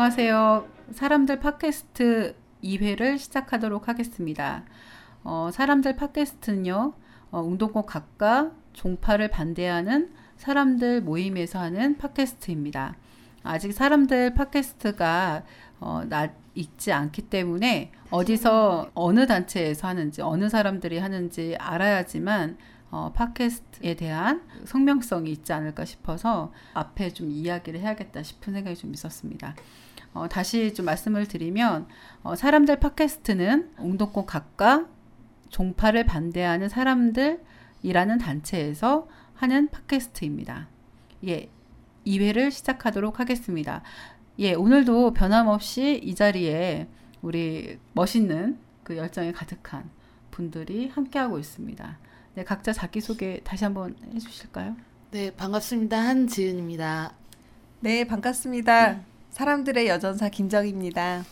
네, 안녕하세요. 사람들 팟캐스트 2회를 시작하도록 하겠습니다. 어, 사람들 팟캐스트는요, 어, 운동권 각과 종파를 반대하는 사람들 모임에서 하는 팟캐스트입니다. 아직 사람들 팟캐스트가 어, 나 있지 않기 때문에 어디서 어느 단체에서 하는지 어느 사람들이 하는지 알아야지만 어, 팟캐스트에 대한 성명성이 있지 않을까 싶어서 앞에 좀 이야기를 해야겠다 싶은 생각이 좀 있었습니다. 어, 다시 좀 말씀을 드리면 어, 사람들 팟캐스트는 웅동권 각과 종파를 반대하는 사람들이라는 단체에서 하는 팟캐스트입니다. 예, 2회를 시작하도록 하겠습니다. 예, 오늘도 변함없이 이 자리에 우리 멋있는 그 열정이 가득한 분들이 함께하고 있습니다. 네, 각자 자기소개 다시 한번 해주실까요? 네, 반갑습니다. 한지은입니다. 네, 반갑습니다. 사람들의 여전사 김정입니다.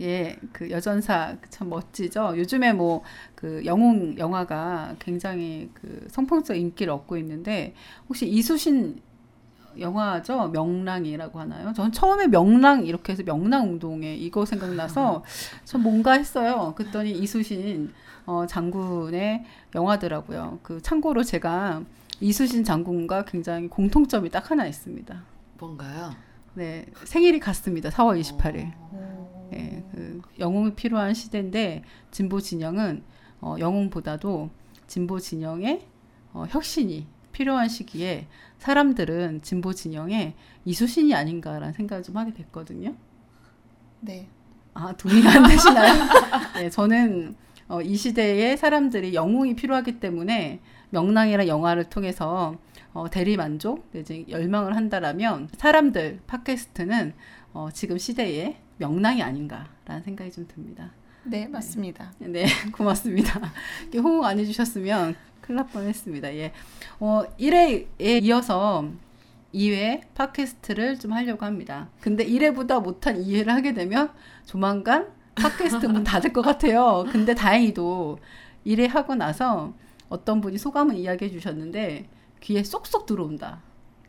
예, 그 여전사 참 멋지죠. 요즘에 뭐 그 영웅 영화가 굉장히 그 성풍적 인기를 얻고 있는데 혹시 이수신 영화죠. 명랑이라고 하나요? 전 처음에 명랑 이렇게 해서 명랑 운동회 이거 생각나서 전 뭔가 했어요. 그랬더니 이수신 어, 장군의 영화더라고요. 그 참고로 제가 이수신 장군과 굉장히 공통점이 딱 하나 있습니다. 뭔가요? 네, 생일이 같습니다. 4월 28일. 어... 예, 그 영웅이 필요한 시대인데 진보 진영은 어, 영웅보다도 진보 진영의 어, 혁신이 필요한 시기에 사람들은 진보 진영에 이수신이 아닌가라는 생각을 좀 하게 됐거든요. 네. 아 동의가 안 되시나요? 네, 저는 어, 이 시대에 사람들이 영웅이 필요하기 때문에 명랑이라 영화를 통해서 어, 대리 만족 내지 열망을 한다라면 사람들 팟캐스트는 어, 지금 시대에 명랑이 아닌가라는 생각이 좀 듭니다. 네, 맞습니다. 네, 네 고맙습니다. 호응 안 해주셨으면 큰일 날 뻔했습니다. 예, 어, 1회에 이어서 2회 팟캐스트를 좀 하려고 합니다. 근데 1회보다 못한 2회를 하게 되면 조만간 팟캐스트 문 닫을 것 같아요. 근데 다행히도 1회 하고 나서 어떤 분이 소감을 이야기해 주셨는데 귀에 쏙쏙 들어온다.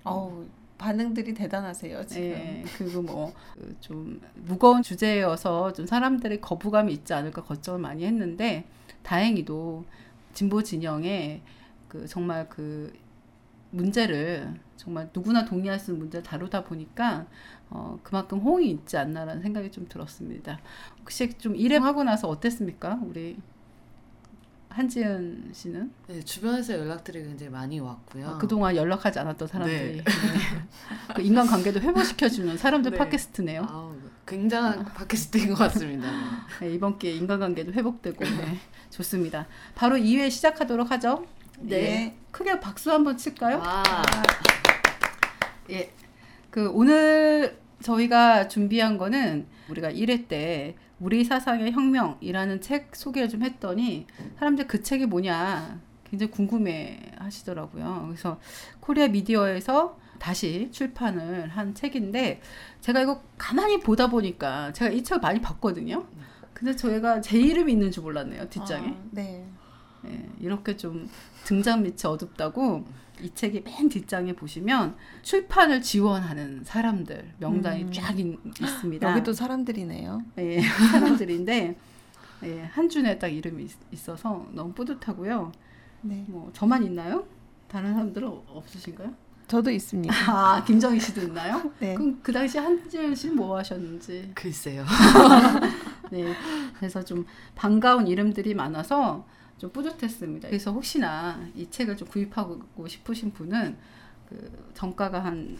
어우, 반응들이 대단하세요, 지금. 예, 그리고 뭐 좀 무거운 주제여서 좀 사람들의 거부감이 있지 않을까 걱정을 많이 했는데 다행히도 진보 진영에 그 정말 그 문제를 정말 누구나 동의할 수 있는 문제를 다루다 보니까 어, 그만큼 호응이 있지 않나라는 생각이 좀 들었습니다. 혹시 좀 일행하고 나서 어땠습니까? 우리 한지은 씨는? 네, 주변에서 연락들이 굉장히 많이 왔고요. 아, 그동안 연락하지 않았던 사람들이. 네. 네. 그 인간관계도 회복시켜주는 사람들 네. 팟캐스트네요. 아우, 굉장한 팟캐스트인 것 같습니다. 네, 이번 기회에 인간관계도 회복되고 네, 좋습니다. 바로 2회 시작하도록 하죠. 네. 네. 크게 박수 한번 칠까요? 와. 예. 그 오늘 저희가 준비한 거는 우리가 1회 때 우리 사상의 혁명이라는 책 소개를 좀 했더니 사람들 그 책이 뭐냐 굉장히 궁금해 하시더라고요. 그래서 코리아 미디어에서 다시 출판을 한 책인데 제가 이거 가만히 보다 보니까 제가 이 책을 많이 봤거든요. 근데 저희가 제 이름이 있는 줄 몰랐네요 뒷장에. 아, 네. 네. 이렇게 좀 등장 밑이 어둡다고 이 책의 맨 뒷장에 보시면 출판을 지원하는 사람들 명단이 음. 쫙 있, 습니다 여기도 사람들이네요. 네, 사람들인데 네, 한 준에 딱 이름이 있, 어서 너무 뿌듯하고요. 네. 뭐 저만 있나요? 다른 사람들은 없으신가요? 저도 있습니다. 아, 김정희 씨도 있나요? 네. 그럼 그 당시 한지은 씨는 뭐 하셨는지? 글쎄요. 네. 그래서 좀 반가운 이름들이 많아서 좀 뿌듯했습니다. 그래서 혹시나 이 책을 좀 구입하고 싶으신 분은 그 정가가 한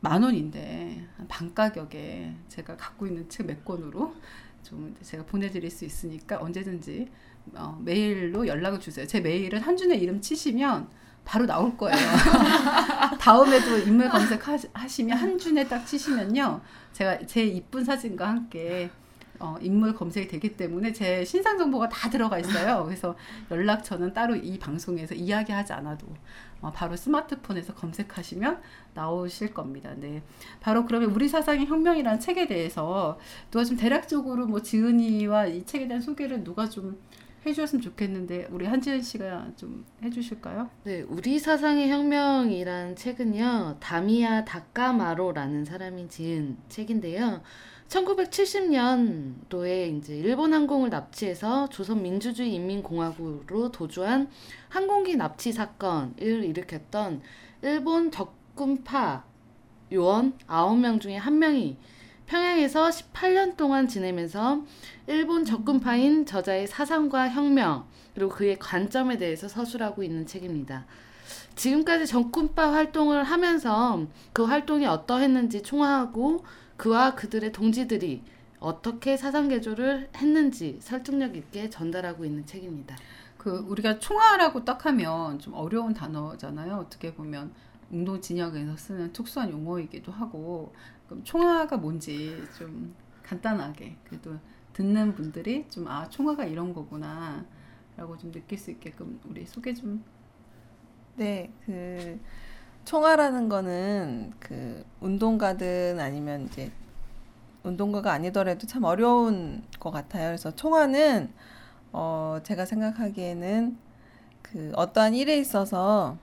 만 원인데 반 가격에 제가 갖고 있는 책 몇 권으로 좀 제가 보내드릴 수 있으니까 언제든지 어, 메일로 연락을 주세요. 제 메일은 한준의 이름 치시면 바로 나올 거예요. 다음에도 인물 검색하시면 한준에 딱 치시면요. 제가 제 이쁜 사진과 함께 어, 인물 검색이 되기 때문에 제 신상 정보가 다 들어가 있어요. 그래서 연락처는 따로 이 방송에서 이야기하지 않아도 어, 바로 스마트폰에서 검색하시면 나오실 겁니다. 네. 바로 그러면 우리 사상의 혁명이라는 책에 대해서 누가 좀 대략적으로 뭐 지은이와 이 책에 대한 소개를 누가 좀 해주셨으면 좋겠는데 우리 한지은 씨가 좀 해주실까요? 네, 우리 사상의 혁명이란 책은요, 다미야 다카마로라는 사람이 지은 책인데요. 1970년도에 이제 일본 항공을 납치해서 조선 민주주의 인민공화국으로 도주한 항공기 납치 사건을 일으켰던 일본 적군파 요원 9명 중에 한 명이 평양에서 18년 동안 지내면서 일본 적군파인 저자의 사상과 혁명 그리고 그의 관점에 대해서 서술하고 있는 책입니다. 지금까지 적군파 활동을 하면서 그 활동이 어떠했는지 총화하고 그와 그들의 동지들이 어떻게 사상 개조를 했는지 설득력 있게 전달하고 있는 책입니다. 그 우리가 총화라고 딱 하면 좀 어려운 단어잖아요. 어떻게 보면 운동 진영에서 쓰는 특수한 용어이기도 하고 그럼 총화가 뭔지 좀 간단하게 그래도 듣는 분들이 좀 아 총화가 이런 거구나라고 좀 느낄 수 있게끔 우리 소개 좀 네, 그 총화라는 거는 그 운동가든 아니면 이제 운동가가 아니더라도 참 어려운 것 같아요. 그래서 총화는 어 제가 생각하기에는 그 어떠한 일에 있어서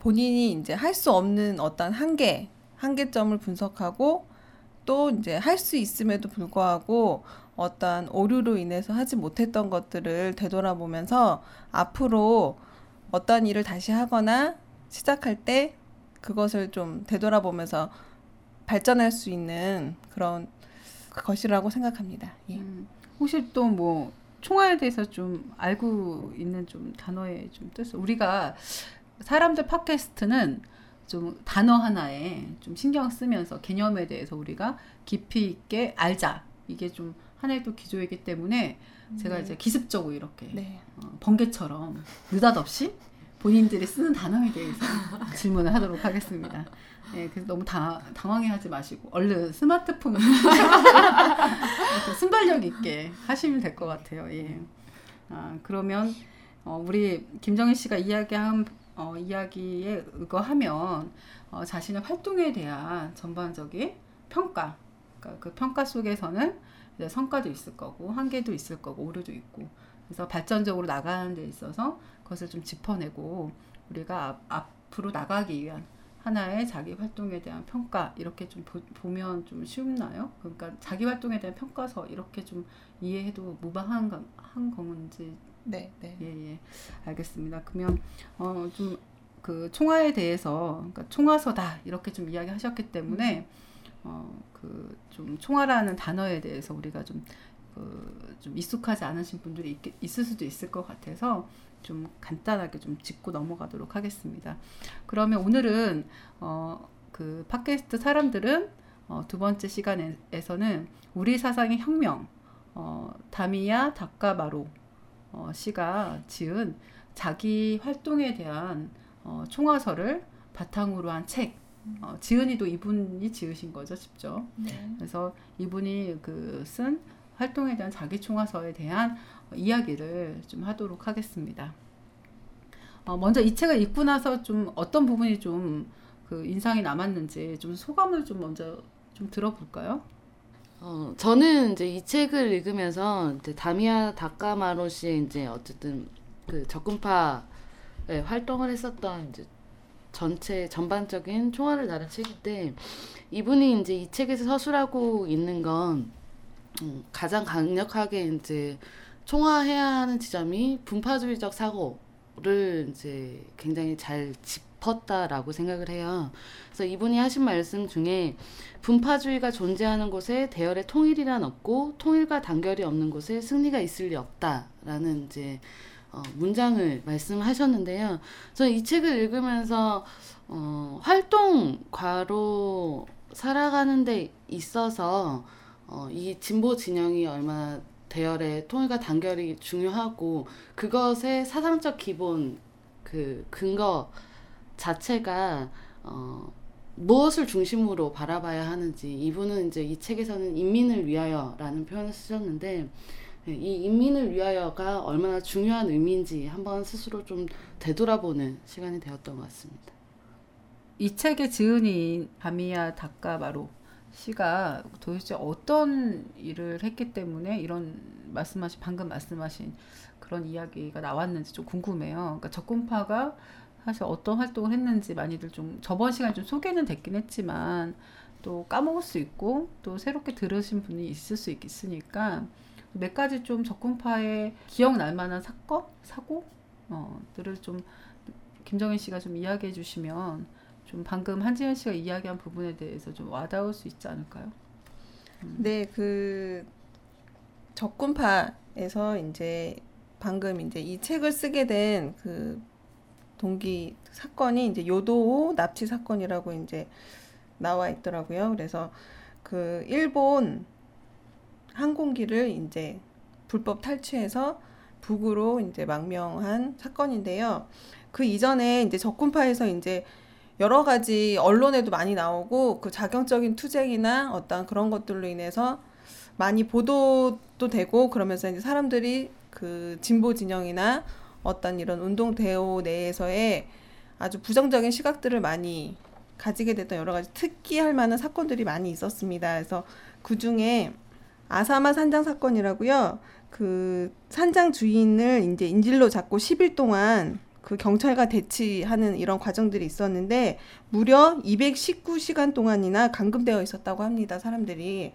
본인이 이제 할 수 없는 어떤 한계, 한계점을 분석하고 또 이제 할 수 있음에도 불구하고 어떠한 오류로 인해서 하지 못했던 것들을 되돌아보면서 앞으로 어떠한 일을 다시 하거나 시작할 때 그것을 좀 되돌아보면서 발전할 수 있는 그런 것이라고 생각합니다. 예. 음, 혹시 또 뭐 총화에 대해서 좀 알고 있는 좀 단어의 좀 뜻을 우리가 사람들 팟캐스트는 좀 단어 하나에 좀 신경 쓰면서 개념에 대해서 우리가 깊이 있게 알자 이게 좀 하나의 또 기조이기 때문에 제가 네. 이제 기습적으로 이렇게 네. 어, 번개처럼 느닷없이 본인들이 쓰는 단어에 대해서 질문을 하도록 하겠습니다. 예, 그래서 너무 당, 당황해하지 마시고 얼른 스마트폰을 이렇게 순발력 있게 하시면 될 것 같아요. 예. 아, 그러면 어, 우리 김정희 씨가 이야기한 어, 이야기에 의거하면 어, 자신의 활동에 대한 전반적인 평가, 그러니까 그 평가 속에서는 성과도 있을 거고 한계도 있을 거고 오류도 있고 그래서 발전적으로 나가는 데 있어서 그 것을 좀 짚어내고 우리가 앞, 앞으로 나가기 위한 하나의 자기 활동에 대한 평가 이렇게 좀 보, 보면 좀 쉽나요? 그러니까 자기 활동에 대한 평가서 이렇게 좀 이해해도 무방한 건, 한 건지 네, 네. 예, 예. 알겠습니다. 그러면 어, 좀 그 총화에 대해서 그러니까 총화서다 이렇게 좀 이야기하셨기 때문에 어, 그 좀 총화라는 단어에 대해서 우리가 좀 그, 좀 익숙하지 않으신 분들이 있, 있을 수도 있을 것 같아서 좀 간단하게 좀 짚고 넘어가도록 하겠습니다. 그러면 오늘은 어, 그 팟캐스트 사람들은 어, 두 번째 시간에서는 우리 사상의 혁명 어, 다미야 다카마로 어, 씨가 지은 자기 활동에 대한 어, 총화서를 바탕으로 한 책. 어, 지은이도 이분이 지으신 거죠, 직접. 네. 그래서 이분이 그 쓴 활동에 대한 자기 총화서에 대한 어, 이야기를 좀 하도록 하겠습니다. 어, 먼저 이 책을 읽고 나서 좀 어떤 부분이 좀 그 인상이 남았는지 좀 소감을 좀 먼저 좀 들어볼까요? 어, 저는 이제 이 책을 읽으면서 이제 다미야 다카마로 씨의 이제 어쨌든 그 적군파에 활동을 했었던 이제 전체 전반적인 총알을 다룬 책인데 이분이 이제 이 책에서 서술하고 있는 건 음, 가장 강력하게 이제 총화해야 하는 지점이 분파주의적 사고를 이제 굉장히 잘 짚었다라고 생각을 해요. 그래서 이분이 하신 말씀 중에 분파주의가 존재하는 곳에 대열의 통일이란 없고 통일과 단결이 없는 곳에 승리가 있을 리 없다라는 이제 어, 문장을 말씀하셨는데요. 저는 이 책을 읽으면서 어, 활동가로 살아가는 데 있어서 어, 이 진보 진영이 얼마나 대열의 통일과 단결이 중요하고 그것의 사상적 기본 그 근거 자체가 어, 무엇을 중심으로 바라봐야 하는지 이분은 이제 이 책에서는 인민을 위하여라는 표현을 쓰셨는데 네, 이 인민을 위하여가 얼마나 중요한 의미인지 한번 스스로 좀 되돌아보는 시간이 되었던 것 같습니다. 이 책의 지은인 바미야 다카마로 씨가 도대체 어떤 일을 했기 때문에 이런 말씀하신 방금 말씀하신 그런 이야기가 나왔는지 좀 궁금해요. 그러니까 적군파가 사실 어떤 활동을 했는지 많이들 좀 저번 시간에 좀 소개는 됐긴 했지만 또 까먹을 수 있고 또 새롭게 들으신 분이 있을 수 있, 있으니까 몇 가지 좀 적군파의 기억날 만한 사건, 사고, 어, 들을 좀 김정인 씨가 좀 이야기해 주시면 좀 방금 한지현 씨가 이야기한 부분에 대해서 좀 와닿을 수 있지 않을까요? 네, 그 적군파에서 이제 방금 이제 이 책을 쓰게 된 그 동기 사건이 이제 요도호 납치 사건이라고 이제 나와 있더라고요. 그래서 그 일본 항공기를 이제 불법 탈취해서 북으로 이제 망명한 사건인데요. 그 이전에 이제 적군파에서 이제 여러 가지 언론에도 많이 나오고 그 자경적인 투쟁이나 어떤 그런 것들로 인해서 많이 보도도 되고 그러면서 이제 사람들이 그 진보 진영이나 어떤 이런 운동 대오 내에서의 아주 부정적인 시각들을 많이 가지게 됐던 여러 가지 특기할 만한 사건들이 많이 있었습니다. 그래서 그 중에 아사마 산장 사건이라고요. 그 산장 주인을 이제 인질로 잡고 10일 동안 그 경찰과 대치하는 이런 과정들이 있었는데 무려 219시간 동안이나 감금되어 있었다고 합니다. 사람들이.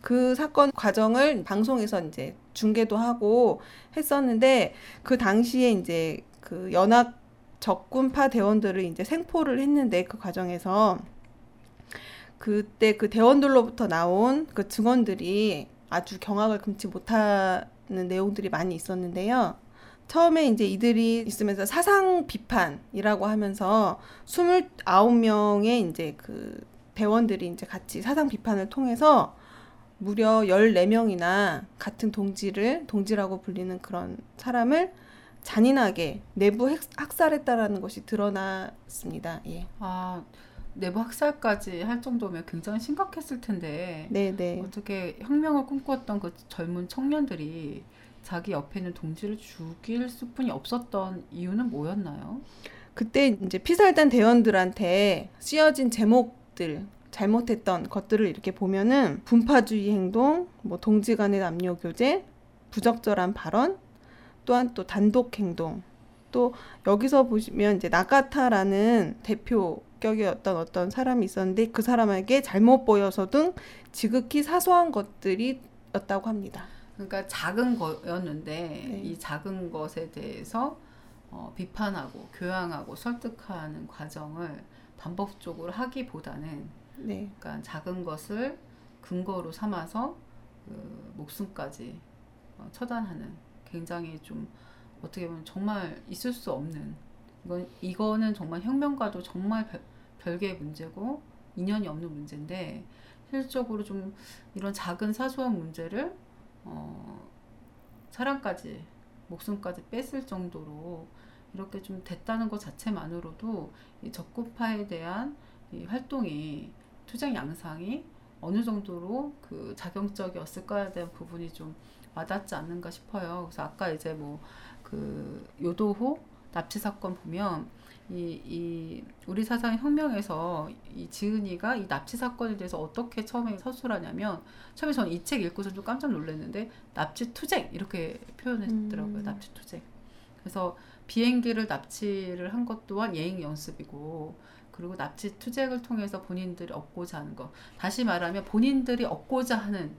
그 사건 과정을 방송에서 이제 중계도 하고 했었는데 그 당시에 이제 그 연합 적군파 대원들을 이제 생포를 했는데 그 과정에서 그때 그 대원들로부터 나온 그 증언들이 아주 경악을 금치 못하는 내용들이 많이 있었는데요. 처음에 이제 이들이 있으면서 사상 비판이라고 하면서 29명의 이제 그 대원들이 이제 같이 사상 비판을 통해서 무려 14명이나 같은 동지를 동지라고 불리는 그런 사람을 잔인하게 내부 학살했다라는 것이 드러났습니다. 예. 아, 내부 학살까지 할 정도면 굉장히 심각했을 텐데 네, 네. 어떻게 혁명을 꿈꿨던 그 젊은 청년들이 자기 옆에 있는 동지를 죽일 수뿐이 없었던 이유는 뭐였나요? 그때 이제 피살된 대원들한테 쓰여진 제목들 잘못했던 것들을 이렇게 보면은 분파주의 행동, 뭐 동지 간의 남녀 교제, 부적절한 발언, 또한 또 단독 행동, 또 여기서 보시면 이제 나가타라는 대표 격이었던 어떤 사람이 있었는데 그 사람에게 잘못 보여서 등 지극히 사소한 것들이었다고 합니다. 그러니까 작은 거였는데 네. 이 작은 것에 대해서 어, 비판하고 교양하고 설득하는 과정을 반복적으로 하기보다는 네. 그러니까 작은 것을 근거로 삼아서 그 목숨까지 어, 처단하는 굉장히 좀 어떻게 보면 정말 있을 수 없는 이건 이거는 정말 혁명과도 정말 별, 별개의 문제고 인연이 없는 문제인데 실질적으로 좀 이런 작은 사소한 문제를 어, 사람까지 목숨까지 뺐을 정도로 이렇게 좀 됐다는 것 자체만으로도 이 적군파에 대한 이 활동이 투쟁 양상이 어느 정도로 그 자경적이었을까에 대한 부분이 좀 와닿지 않는가 싶어요. 그래서 아까 이제 뭐 그 요도호 납치 사건 보면 이, 이 우리 사상 혁명에서 이 지은이가 이 납치 사건에 대해서 어떻게 처음에 서술하냐면 처음에 저는 이 책 읽고서 좀 깜짝 놀랐는데 납치 투쟁 이렇게 표현했더라고요. 음. 납치 투쟁. 그래서 비행기를 납치를 한 것 또한 예행 연습이고 그리고 납치 투쟁을 통해서 본인들이 얻고자 하는 것. 다시 말하면 본인들이 얻고자 하는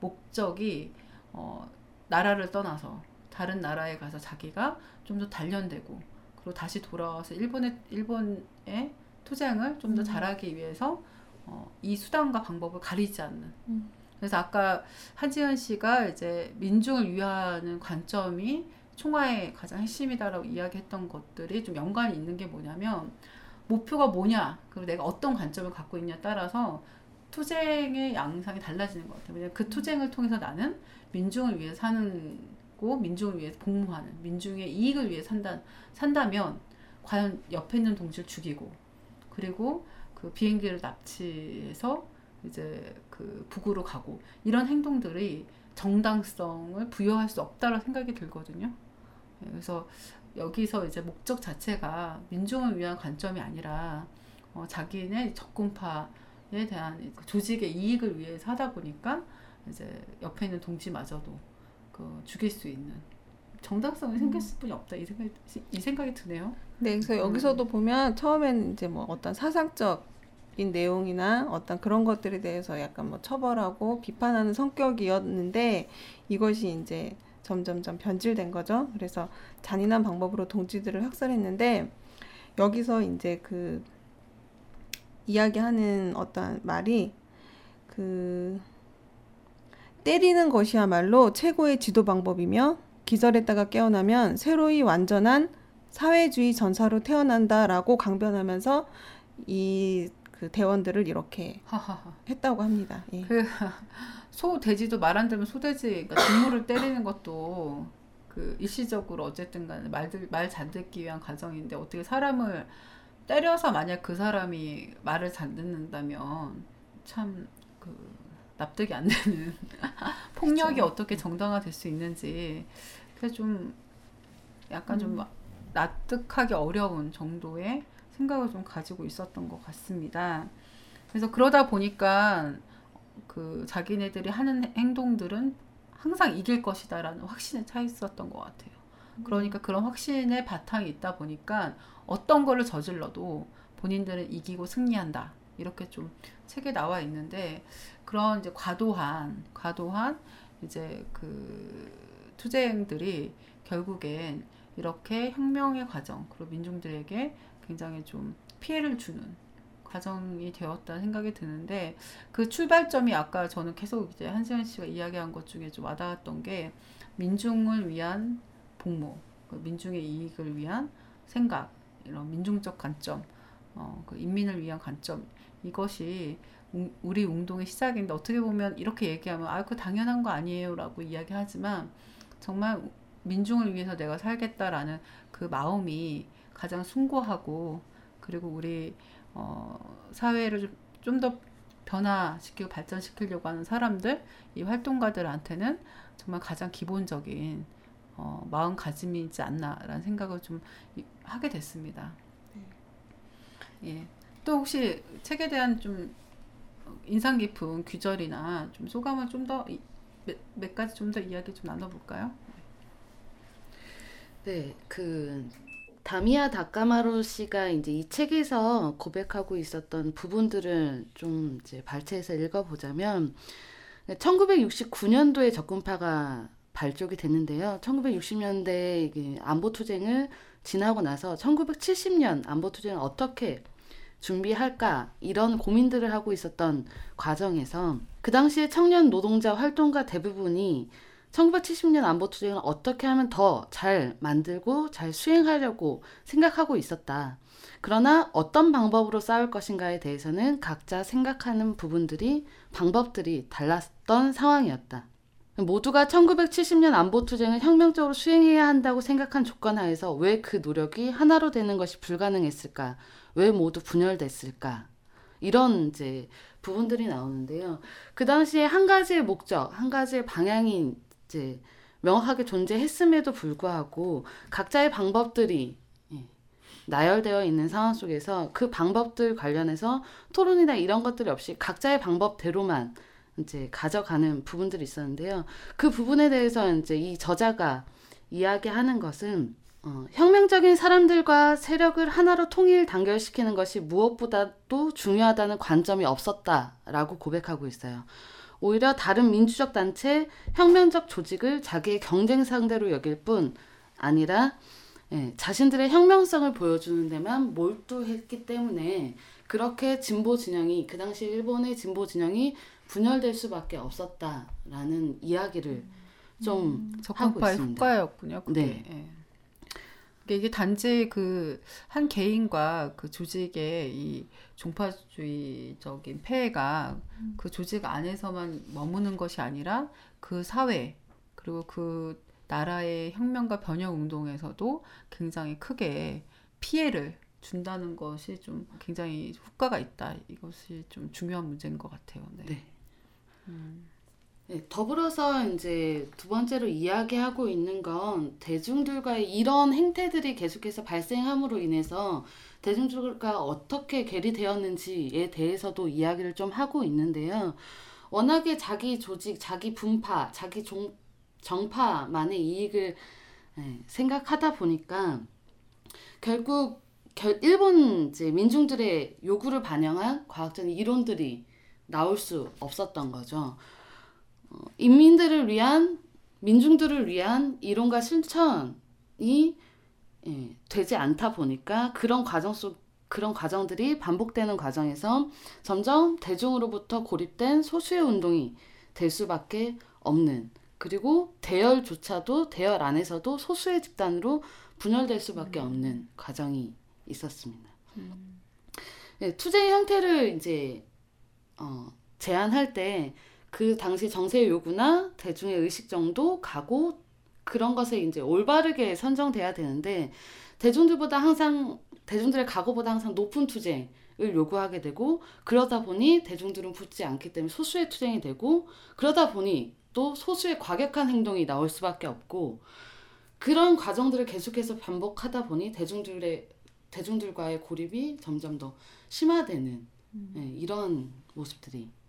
목적이 어, 나라를 떠나서 다른 나라에 가서 자기가 좀 더 단련되고 그리고 다시 돌아와서 일본의 일본의 투쟁을 좀더 음. 잘하기 위해서 어, 이 수단과 방법을 가리지 않는. 음. 그래서 아까 한지현 씨가 이제 민중을 위하는 관점이 총화의 가장 핵심이다라고 이야기했던 것들이 좀 연관이 있는 게 뭐냐면 목표가 뭐냐 그리고 내가 어떤 관점을 갖고 있냐에 따라서 투쟁의 양상이 달라지는 것 같아요. 왜냐면 그 투쟁을 통해서 나는 민중을 위해 사는 고 민중을 위해 복무하는 민중의 이익을 위해 산다 산다면 과연 옆에 있는 동지를 죽이고 그리고 그 비행기를 납치해서 이제 그 북으로 가고 이런 행동들이 정당성을 부여할 수 없다라는 생각이 들거든요. 예, 그래서 여기서 이제 목적 자체가 민중을 위한 관점이 아니라 어, 자기네 적군파에 대한 그 조직의 이익을 위해서 하다 보니까 이제 옆에 있는 동지마저도 그 죽일 수 있는 정당성이 생겼을 뿐이 없다 이 생각이 이 생각이 드네요. 네, 그래서 여기서도 보면 처음에는 이제 뭐 어떤 사상적 인 내용이나 어떤 그런 것들에 대해서 약간 뭐 처벌하고 비판하는 성격이었는데 이것이 이제 점점점 변질된 거죠. 그래서 잔인한 방법으로 동지들을 학살했는데 여기서 이제 그 이야기하는 어떤 말이 그 때리는 것이야말로 최고의 지도 방법이며 기절했다가 깨어나면 새로이 완전한 사회주의 전사로 태어난다라고 강변하면서 이 그 대원들을 이렇게 하하하. 했다고 합니다. 예. 그 소 돼지도 말 안 들으면 소돼지 그러니까 동물을 때리는 것도 그 일시적으로 어쨌든 간에 말들 말 잘 듣기 위한 과정인데 어떻게 사람을 때려서 만약 그 사람이 말을 잘 듣는다면 참그 납득이 안 되는 폭력이 그쵸. 어떻게 정당화될 수 있는지 그래서 좀 약간 좀 음. 납득하기 어려운 정도의 생각을 좀 가지고 있었던 것 같습니다. 그래서 그러다 보니까 그 자기네들이 하는 행동들은 항상 이길 것이다라는 확신에 차 있었던 것 같아요. 그러니까 그런 확신의 바탕이 있다 보니까 어떤 거를 저질러도 본인들은 이기고 승리한다. 이렇게 좀 책에 나와 있는데 그런 이제 과도한 과도한 이제 그 투쟁들이 결국엔 이렇게 혁명의 과정 그리고 민중들에게 굉장히 좀 피해를 주는 과정이 되었다는 생각이 드는데 그 출발점이 아까 저는 계속 이제 한세현 씨가 이야기한 것 중에 좀 와닿았던 게 민중을 위한 복무, 그 민중의 이익을 위한 생각, 이런 민중적 관점, 어, 그 인민을 위한 관점 이것이 우- 우리 운동의 시작인데 어떻게 보면 이렇게 얘기하면 아, 그 당연한 거 아니에요라고 이야기하지만 정말 민중을 위해서 내가 살겠다라는 그 마음이 가장 숭고하고 그리고 우리 어, 사회를 좀더 변화시키고 발전시키려고 하는 사람들, 이 활동가들한테는 정말 가장 기본적인 어, 마음가짐이지 않나라는 생각을 좀 이- 하게 됐습니다. 예. 또 혹시 책에 대한 좀 인상 깊은 귀절이나 좀 소감을 좀 더몇 가지 좀 더 이야기 좀 나눠볼까요? 네, 그 다미야 다카마루 씨가 이제 이 책에서 고백하고 있었던 부분들을 좀 이제 발췌해서 읽어보자면 1969년도에 적군파가 발족이 됐는데요. 1960년대 이게 안보 투쟁을 지나고 나서 1970년 안보 투쟁을 어떻게 준비할까 이런 고민들을 하고 있었던 과정에서 그 당시에 청년 노동자 활동가 대부분이 1970년 안보 투쟁을 어떻게 하면 더 잘 만들고 잘 수행하려고 생각하고 있었다. 그러나 어떤 방법으로 싸울 것인가에 대해서는 각자 생각하는 부분들이 방법들이 달랐던 상황이었다. 모두가 1970년 안보 투쟁을 혁명적으로 수행해야 한다고 생각한 조건 하에서 왜 그 노력이 하나로 되는 것이 불가능했을까? 왜 모두 분열됐을까? 이런 이제 부분들이 나오는데요. 그 당시에 한 가지의 목적, 한 가지의 방향이 이제 명확하게 존재했음에도 불구하고 각자의 방법들이 예, 나열되어 있는 상황 속에서 그 방법들 관련해서 토론이나 이런 것들이 없이 각자의 방법대로만 이제 가져가는 부분들이 있었는데요. 그 부분에 대해서 이제 이 저자가 이야기하는 것은 어, 혁명적인 사람들과 세력을 하나로 통일 단결시키는 것이 무엇보다도 중요하다는 관점이 없었다라고 고백하고 있어요. 오히려 다른 민주적 단체, 혁명적 조직을 자기의 경쟁 상대로 여길 뿐 아니라 예, 자신들의 혁명성을 보여주는 데만 몰두했기 때문에 그렇게 진보 진영이 그 당시 일본의 진보 진영이 분열될 수밖에 없었다라는 이야기를 좀 하고 적합파의 있습니다. 효과였군요. 그게. 네. 예. 그러니까 이게 단지 그 한 개인과 그 조직의 이 종파주의적인 폐해가 그 조직 안에서만 머무는 것이 아니라 그 사회 그리고 그 나라의 혁명과 변혁 운동에서도 굉장히 크게 피해를 준다는 것이 좀 굉장히 효과가 있다. 이것이 좀 중요한 문제인 것 같아요. 네. 네. 네, 더불어서 이제 두 번째로 이야기하고 있는 건 대중들과의 이런 행태들이 계속해서 발생함으로 인해서 대중들과 어떻게 괴리되었는지에 대해서도 이야기를 좀 하고 있는데요. 워낙에 자기 조직, 자기 분파, 자기 종, 정파만의 이익을 예, 생각하다 보니까 결국 결, 일본 이제 민중들의 요구를 반영한 과학적인 이론들이 나올 수 없었던 거죠. 어, 인민들을 위한 민중들을 위한 이론과 실천이 예, 되지 않다 보니까 그런 과정 속 그런 과정들이 반복되는 과정에서 점점 대중으로부터 고립된 소수의 운동이 될 수밖에 없는 그리고 대열조차도 대열 안에서도 소수의 집단으로 분열될 수밖에 없는 과정이 있었습니다. 네, 투쟁의 형태를 이제 어, 제안할 때 그 당시 정세의 요구나 대중의 의식 정도, 각오 그런 것에 이제 올바르게 선정돼야 되는데 대중들보다 항상 대중들의 각오보다 항상 높은 투쟁을 요구하게 되고 그러다 보니 대중들은 붙지 않기 때문에 소수의 투쟁이 되고 그러다 보니 또 소수의 과격한 행동이 나올 수밖에 없고 그런 과정들을 계속해서 반복하다 보니 대중들의 대중들과의 고립이 점점 더 심화되는 음. 예, 이런 모습들이 예,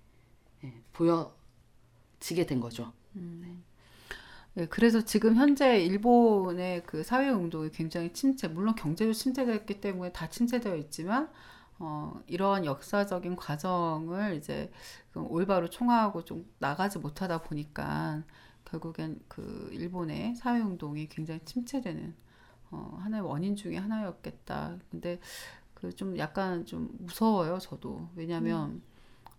보여지게 된 거죠. 네, 그래서 지금 현재 일본의 그 사회 운동이 굉장히 침체, 물론 경제도 침체됐기 때문에 다 침체되어 있지만, 어, 이러한 역사적인 과정을 이제 그 올바로 총화하고 좀 나가지 못하다 보니까 결국엔 그 일본의 사회 운동이 굉장히 침체되는 어, 하나의 원인 중에 하나였겠다. 근데 그 좀 약간 좀 무서워요, 저도. 왜냐면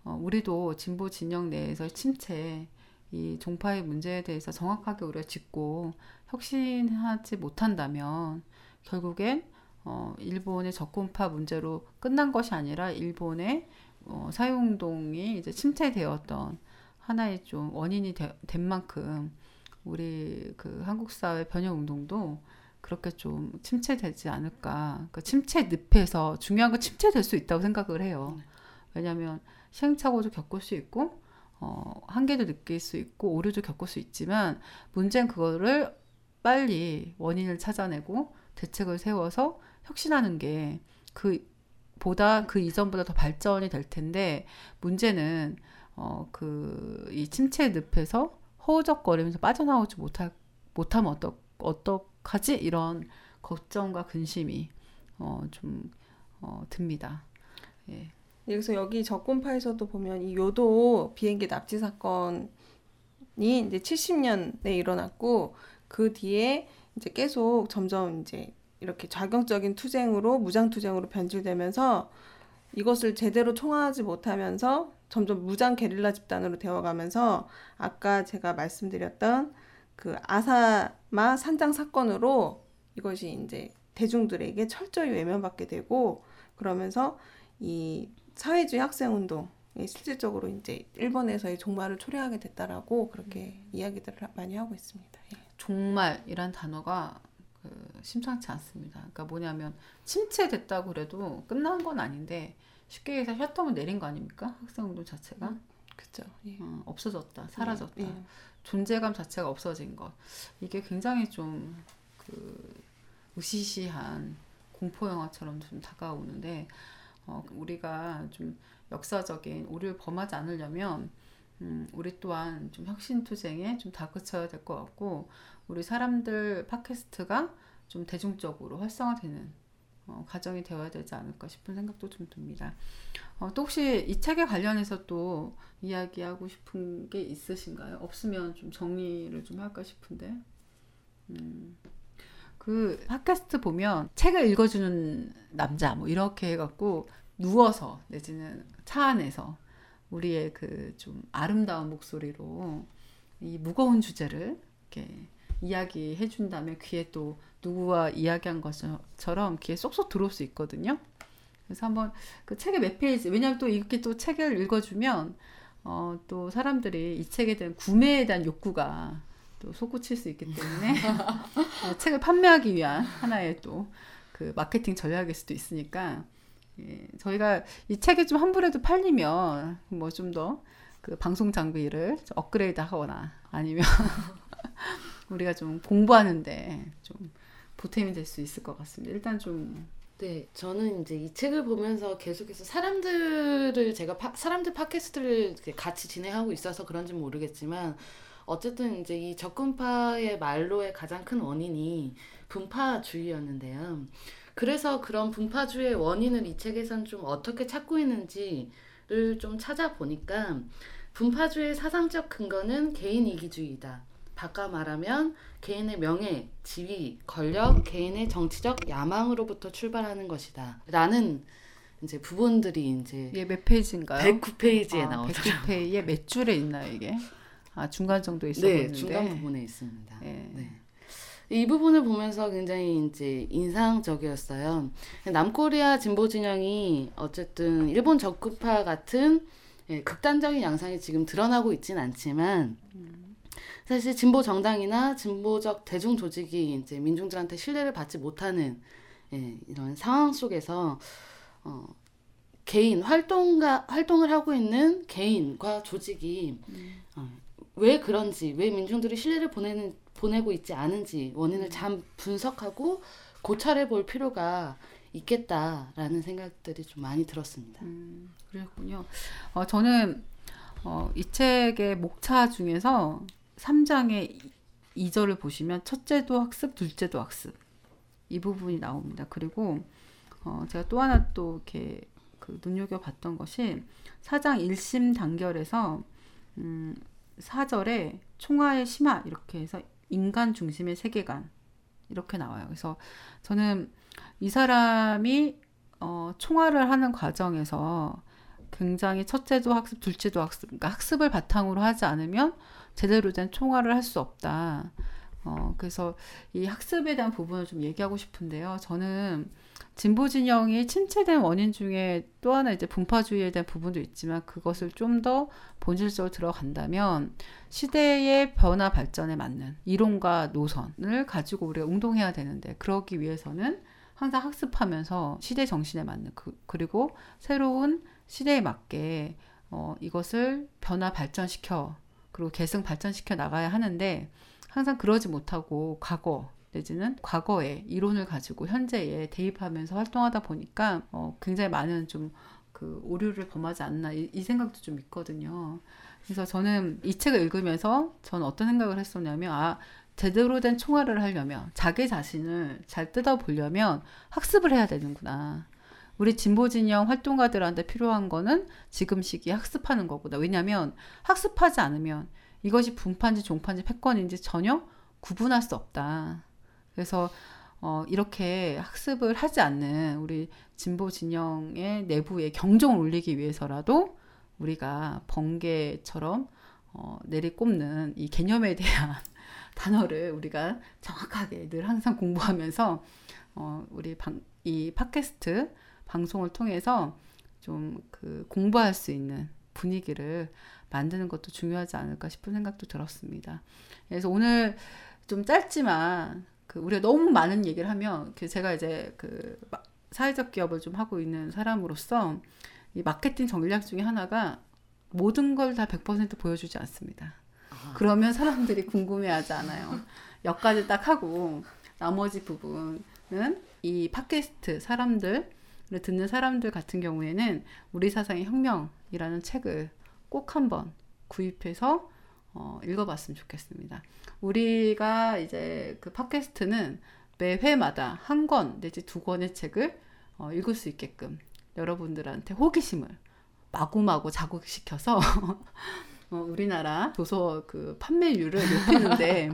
어, 우리도 진보 진영 내에서 침체 이 종파의 문제에 대해서 정확하게 우리가 짚고 혁신하지 못한다면 결국엔 어, 일본의 적군파 문제로 끝난 것이 아니라 일본의 어, 사회운동이 이제 침체되었던 하나의 좀 원인이 되, 된 만큼 우리 그 한국 사회 변형 운동도 그렇게 좀 침체되지 않을까. 그 침체 늪에서 중요한 건 침체될 수 있다고 생각을 해요. 왜냐하면 시행착오도 겪을 수 있고 어, 한계도 느낄 수 있고 오류도 겪을 수 있지만 문제는 그거를 빨리 원인을 찾아내고 대책을 세워서 혁신하는 게 그 보다 그 이전보다 더 발전이 될 텐데 문제는 어, 그 이 침체 늪에서 허우적거리면서 빠져나오지 못할 못하면 어떡 어떡하지 이런 걱정과 근심이 어, 좀 어, 듭니다. 예. 그래서 여기 적군파에서도 보면 이 요도 비행기 납치 사건이 이제 70년에 일어났고 그 뒤에 이제 계속 점점 이제 이렇게 자경적인 투쟁으로 무장 투쟁으로 변질되면서 이것을 제대로 총화하지 못하면서 점점 무장 게릴라 집단으로 되어가면서 아까 제가 말씀드렸던 그 아사마 산장 사건으로 이것이 이제 대중들에게 철저히 외면받게 되고 그러면서 이 사회주의 학생 운동이 실질적으로 이제 일본에서의 종말을 초래하게 됐다라고 그렇게 이야기들을 많이 하고 있습니다. 예. 종말이란 단어가 그 심상치 않습니다. 그러니까 뭐냐면 침체됐다고 그래도 끝난 건 아닌데 쉽게 해서 셔터문 내린 거 아닙니까? 학생 운동 자체가 그렇죠. 예. 어, 없어졌다, 사라졌다, 예. 존재감 자체가 없어진 것 이게 굉장히 좀 그 으시시한 공포 영화처럼 좀 다가오는데 어, 우리가 좀 역사적인 오류를 범하지 않으려면 음, 우리 또한 좀 혁신 투쟁에 좀 다그쳐야 될 것 같고 우리 사람들 팟캐스트가 좀 대중적으로 활성화되는 어, 과정이 되어야 되지 않을까 싶은 생각도 좀 듭니다. 어, 또 혹시 이 책에 관련해서 또 이야기하고 싶은 게 있으신가요? 없으면 좀 정리를 좀 할까 싶은데. 음, 그 팟캐스트 보면 책을 읽어주는 남자 뭐 이렇게 해갖고 누워서 내지는 차 안에서 우리의 그 좀 아름다운 목소리로 이 무거운 주제를 이렇게 이야기해 준 다음에 귀에 또 누구와 이야기한 것처럼 귀에 쏙쏙 들어올 수 있거든요. 그래서 한번 그 책의 몇 페이지 왜냐하면 또 이렇게 또 책을 읽어주면 어, 또 사람들이 이 책에 대한 구매에 대한 욕구가 또 솟구칠 수 있기 때문에 어, 책을 판매하기 위한 하나의 또 그 마케팅 전략일 수도 있으니까 예, 저희가 이 책이 좀 환불해도 팔리면 뭐 좀 더 그 방송 장비를 좀 업그레이드 하거나 아니면 우리가 좀 공부하는데 좀 보탬이 될 수 있을 것 같습니다. 일단 좀 네, 저는 이제 이 책을 보면서 계속해서 사람들을 제가 파, 사람들 팟캐스트를 같이 진행하고 있어서 그런지 모르겠지만 어쨌든 이제 이 적군파의 말로의 가장 큰 원인이 분파주의였는데요. 그래서 그런 분파주의의 원인을 이 책에선 좀 어떻게 찾고 있는지를 좀 찾아보니까 분파주의의 사상적 근거는 개인 이기주의다. 바꿔 말하면 개인의 명예, 지위, 권력, 개인의 정치적 야망으로부터 출발하는 것이다. 라는 이제 부분들이 이제 이게 몇 페이지인가요? 109페이지에 아, 나오더라고요. 109페이지에 몇 줄에 있나요, 이게? 아, 중간 정도 있어 네. 중간 부분에 있습니다. 네. 네. 이 부분을 보면서 굉장히 이제 인상적이었어요. 남코리아 진보 진영이 어쨌든 일본 적급파 같은 예, 극단적인 양상이 지금 드러나고 있진 않지만 사실 진보 정당이나 진보적 대중 조직이 이제 민중들한테 신뢰를 받지 못하는 예, 이런 상황 속에서 어, 개인 활동가 활동을 하고 있는 개인과 조직이 어, 왜 그런지 왜 민중들이 신뢰를 보내는 보내고 있지 않은지 원인을 잘 분석하고 고찰해 볼 필요가 있겠다라는 생각들이 좀 많이 들었습니다. 음, 그렇군요. 어, 저는 어, 이 책의 목차 중에서 3장의 2절을 보시면 첫째도 학습, 둘째도 학습 이 부분이 나옵니다. 그리고 어, 제가 또 하나 또 이렇게 그 눈여겨 봤던 것이 4장 1심 단결에서 음, 4절에 총화의 심화 이렇게 해서 인간 중심의 세계관 이렇게 나와요. 그래서 저는 이 사람이 어, 총화를 하는 과정에서 굉장히 첫째도 학습, 둘째도 학습, 그러니까 학습을 바탕으로 하지 않으면 제대로 된 총화를 할 수 없다. 어, 그래서 이 학습에 대한 부분을 좀 얘기하고 싶은데요. 저는 진보 진영이 침체된 원인 중에 또 하나 이제 분파주의에 대한 부분도 있지만 그것을 좀 더 본질적으로 들어간다면 시대의 변화 발전에 맞는 이론과 노선을 가지고 우리가 운동해야 되는데 그러기 위해서는 항상 학습하면서 시대 정신에 맞는 그, 그리고 새로운 시대에 맞게 어, 이것을 변화 발전시켜 그리고 계승 발전시켜 나가야 하는데 항상 그러지 못하고 과거 내지는 과거의 이론을 가지고 현재에 대입하면서 활동하다 보니까 어, 굉장히 많은 좀 그 오류를 범하지 않나 이, 이 생각도 좀 있거든요. 그래서 저는 이 책을 읽으면서 저는 어떤 생각을 했었냐면 아 제대로 된 총알을 하려면 자기 자신을 잘 뜯어보려면 학습을 해야 되는구나. 우리 진보 진영 활동가들한테 필요한 거는 지금 시기에 학습하는 거구나. 왜냐하면 학습하지 않으면 이것이 분파인지 종파인지 패권인지 전혀 구분할 수 없다. 그래서 어, 이렇게 학습을 하지 않는 우리 진보 진영의 내부에 경종을 울리기 위해서라도 우리가 번개처럼 어, 내리꼽는 이 개념에 대한 단어를 우리가 정확하게 늘 항상 공부하면서 어, 우리 방, 이 팟캐스트 방송을 통해서 좀 그 공부할 수 있는 분위기를 만드는 것도 중요하지 않을까 싶은 생각도 들었습니다. 그래서 오늘 좀 짧지만 그 우리가 너무 많은 얘기를 하면 그 제가 이제 그 사회적 기업을 좀 하고 있는 사람으로서 이 마케팅 전략 중에 하나가 모든 걸 다 100% 보여주지 않습니다. 그러면 사람들이 궁금해하지 않아요. 몇 가지 딱 하고 나머지 부분은 이 팟캐스트 사람들 듣는 사람들 같은 경우에는 우리 사상의 혁명이라는 책을 꼭 한번 구입해서 어, 읽어봤으면 좋겠습니다. 우리가 이제 그 팟캐스트는 매 회마다 한 권 내지 두 권의 책을 어, 읽을 수 있게끔 여러분들한테 호기심을 마구마구 자극시켜서 어, 우리나라 도서 그 판매율을 높이는데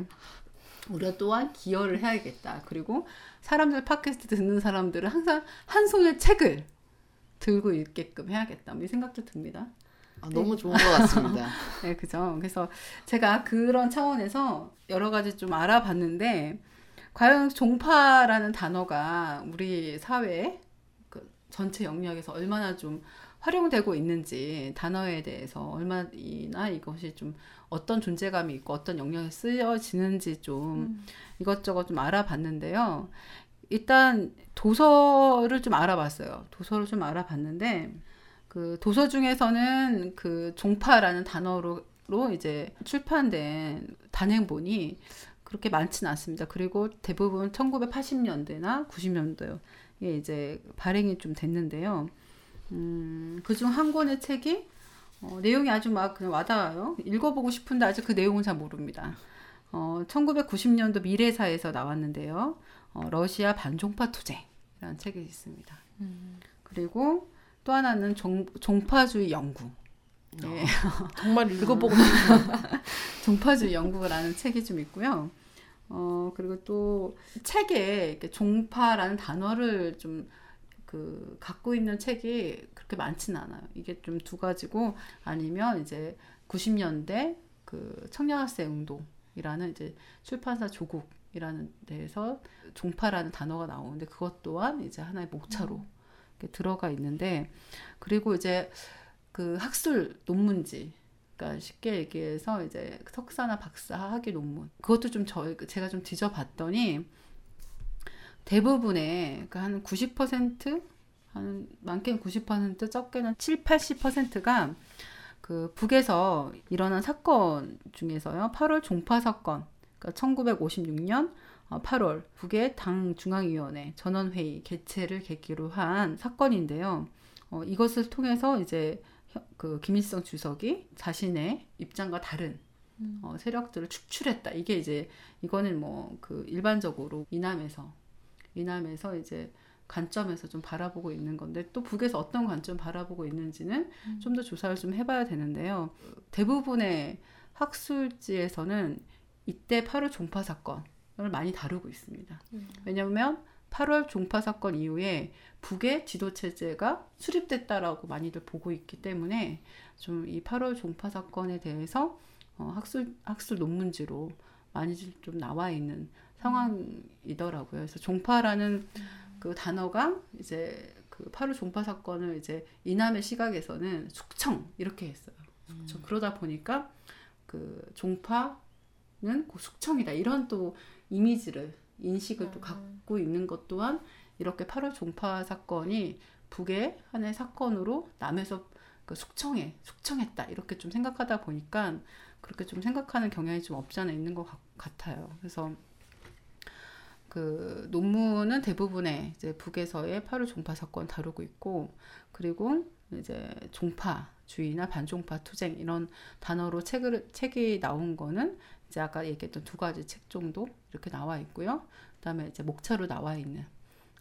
우리가 또한 기여를 해야겠다. 그리고 사람들 팟캐스트 듣는 사람들은 항상 한 손에 책을 들고 읽게끔 해야겠다. 이 생각도 듭니다. 아, 너무 좋은 것 같습니다. 네, 그죠. 그래서 제가 그런 차원에서 여러 가지 좀 알아봤는데, 과연 종파라는 단어가 우리 사회 그 전체 영역에서 얼마나 좀 활용되고 있는지 단어에 대해서 얼마나 이것이 좀 어떤 존재감이 있고 어떤 영역에 쓰여지는지 좀 음. 이것저것 좀 알아봤는데요. 일단 도서를 좀 알아봤어요. 도서를 좀 알아봤는데 그 도서 중에서는 그 종파라는 단어로 이제 출판된 단행본이 그렇게 많지는 않습니다. 그리고 대부분 1980년대나 90년대에 이제 발행이 좀 됐는데요. 음, 그중 한 권의 책이 어, 내용이 아주 막 그냥 와닿아요. 읽어보고 싶은데 아직 그 내용은 잘 모릅니다. 어, 1990년도 미래사에서 나왔는데요. 어, 러시아 반종파 투쟁이라는 책이 있습니다. 그리고 또 하나는 종, 종파주의 연구. 예. 정말 읽어보고 싶어요. 종파주의 연구라는 책이 좀 있고요. 어, 그리고 또 책에 이렇게 종파라는 단어를 좀 그 갖고 있는 책이 그렇게 많지는 않아요. 이게 좀 두 가지고 아니면 이제 90년대 그 청년학생 운동이라는 이제 출판사 조국이라는 데에서 종파라는 단어가 나오는데 그것 또한 이제 하나의 목차로 이렇게 들어가 있는데 그리고 이제 그 학술 논문지 그러니까 쉽게 얘기해서 이제 석사나 박사 학위 논문 그것도 좀 저, 제가 좀 뒤져봤더니 대부분의 그한 90%한 많게는 90% 적게는 7, 80%가 그 북에서 일어난 사건 중에서요. 8월 종파 사건. 그러니까 1956년 8월 북의 당 중앙위원회 전원회의 개최를 계기로 한 사건인데요. 어, 이것을 통해서 이제 혀- 그 김일성 주석이 자신의 입장과 다른 어, 세력들을 축출했다. 이게 이제 이거는 뭐 그 일반적으로 이남에서 이남에서 이제 관점에서 좀 바라보고 있는 건데 또 북에서 어떤 관점 바라보고 있는지는 좀더 조사를 좀 해봐야 되는데요. 대부분의 학술지에서는 이때 8월 종파 사건을 많이 다루고 있습니다. 왜냐하면 8월 종파 사건 이후에 북의 지도 체제가 수립됐다라고 많이들 보고 있기 때문에 좀 이 8월 종파 사건에 대해서 어, 학술 학술 논문지로 많이 좀 나와 있는 상황이더라고요. 그래서 종파라는 그 단어가 이제 그 8월 종파 사건을 이제 이남의 시각에서는 숙청 이렇게 했어요. 숙청. 그러다 보니까 그 종파는 그 숙청이다 이런 또 이미지를 인식을 또 갖고 있는 것 또한 이렇게 8월 종파 사건이 북의 하나의 사건으로 남에서 그 숙청해 숙청했다 이렇게 좀 생각하다 보니까 그렇게 좀 생각하는 경향이 좀 없지 않아 있는 것 같- 같아요. 그래서 그 논문은 대부분의 이제 북에서의 8월 종파 사건 다루고 있고 그리고 이제 종파주의나 반종파 투쟁 이런 단어로 책을 책이 나온 거는 이제 아까 얘기했던 두 가지 책 정도 이렇게 나와 있고요. 그다음에 이제 목차로 나와 있는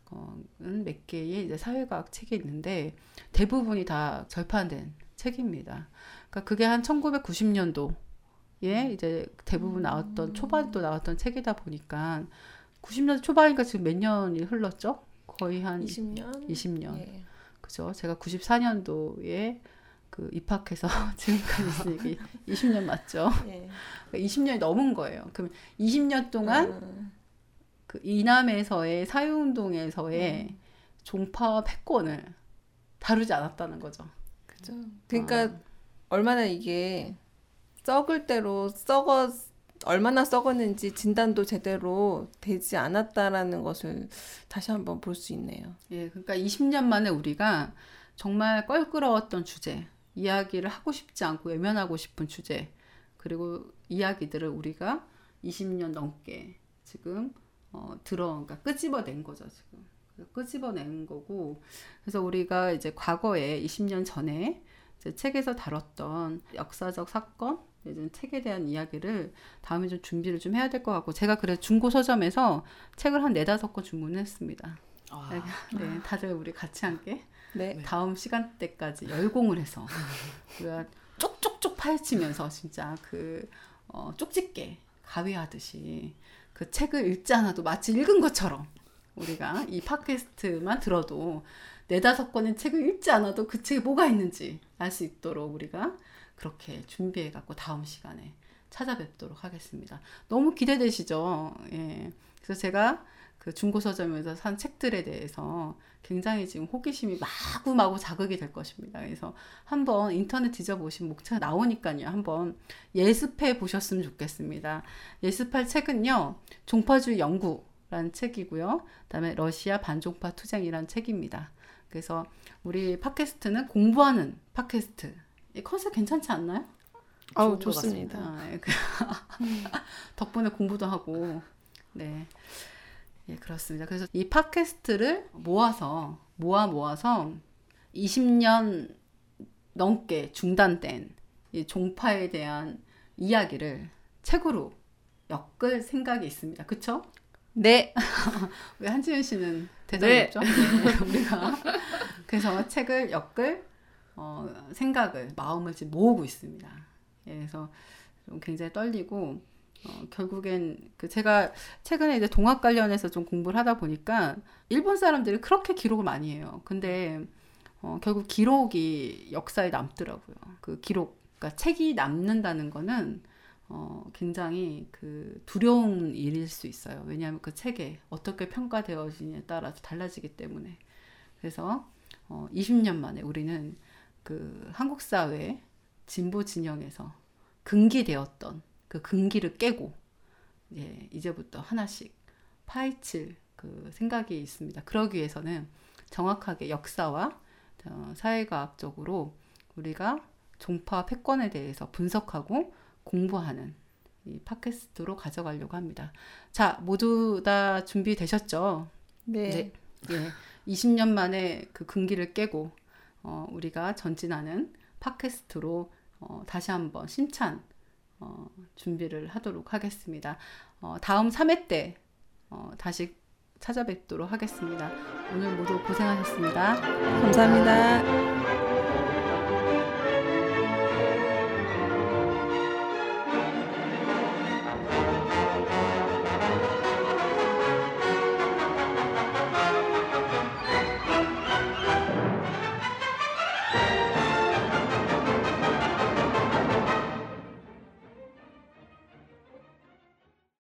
거는 몇 개의 이제 사회과학 책이 있는데 대부분이 다 절판된 책입니다. 그러니까 그게 한 1990년도에 이제 대부분 나왔던 초반도 나왔던 책이다 보니까 90년대 초반이니까 지금 몇 년이 흘렀죠? 거의 한 20년? 20년. 예. 그죠? 제가 94년도에 그 입학해서 지금까지 있으니까 20년 맞죠? 예. 그러니까 20년이 넘은 거예요. 그럼 20년 동안 음, 그 이남에서의 사회운동에서의 종파와 패권을 다루지 않았다는 거죠. 그죠. 그러니까 아. 얼마나 이게 썩을 대로 썩어 얼마나 썩었는지 진단도 제대로 되지 않았다라는 것을 다시 한번 볼 수 있네요. 예, 그러니까 20년 만에 우리가 정말 껄끄러웠던 주제, 이야기를 하고 싶지 않고 외면하고 싶은 주제, 그리고 이야기들을 우리가 20년 넘게 지금 어, 들어, 그러니까 끄집어낸 거죠, 지금. 끄집어낸 거고, 그래서 우리가 이제 과거에 20년 전에 이제 책에서 다뤘던 역사적 사건, 이제 책에 대한 이야기를 다음에 좀 준비를 좀 해야 될 것 같고, 제가 그래 중고 서점에서 책을 한 네다섯 권 주문했습니다. 아, 네, 다들 우리 같이 함께 네. 다음 시간대까지 열공을 해서 우리가 쪽쪽쪽 파헤치면서 진짜 그 어, 쪽집게 가위하듯이 그 책을 읽지 않아도 마치 읽은 것처럼 우리가 이 팟캐스트만 들어도 네다섯 권의 책을 읽지 않아도 그 책에 뭐가 있는지 알 수 있도록 우리가 그렇게 준비해 갖고 다음 시간에 찾아뵙도록 하겠습니다. 너무 기대되시죠? 예. 그래서 제가 그 중고 서점에서 산 책들에 대해서 굉장히 지금 호기심이 마구마구 자극이 될 것입니다. 그래서 한번 인터넷 뒤져보신 목차 나오니까요. 한번 예습해 보셨으면 좋겠습니다. 예습할 책은요. 종파주의 연구라는 책이고요. 그다음에 러시아 반종파 투쟁이라는 책입니다. 그래서 우리 팟캐스트는 공부하는 팟캐스트. 이 컨셉 괜찮지 않나요? 아우 좋습니다. 아, 예, 그- 덕분에 공부도 하고 네. 예, 그렇습니다. 그래서 이 팟캐스트를 모아서 모아 모아서 20년 넘게 중단된 이 종파에 대한 이야기를 책으로 엮을 생각이 있습니다. 그쵸? 네. 왜 한지윤 씨는 대답이 네. 우리가 그래서 책을 엮을 어, 생각을 마음을 지금 모으고 있습니다. 예, 그래서 좀 굉장히 떨리고 어, 결국엔 그 제가 최근에 이제 동학 관련해서 좀 공부를 하다 보니까 일본 사람들이 그렇게 기록을 많이 해요. 근데 어, 결국 기록이 역사에 남더라고요. 그 기록, 그러니까 책이 남는다는 거는 어, 굉장히 그 두려운 일일 수 있어요. 왜냐하면 그 책에 어떻게 평가되어지냐에 따라서 달라지기 때문에. 그래서 어, 20년 만에 우리는 그 한국 사회 진보 진영에서 금기되었던 그 금기를 깨고 예, 이제부터 하나씩 파헤칠 그 생각이 있습니다. 그러기 위해서는 정확하게 역사와 어, 사회과학적으로 우리가 종파 패권에 대해서 분석하고 공부하는 이 팟캐스트로 가져가려고 합니다. 자, 모두 다 준비되셨죠? 네. 네. 예, 20년 만에 그 금기를 깨고 어, 우리가 전진하는 팟캐스트로 어, 다시 한번 심찬 어, 준비를 하도록 하겠습니다. 어, 다음 3회 때 어, 다시 찾아뵙도록 하겠습니다. 오늘 모두 고생하셨습니다. 감사합니다.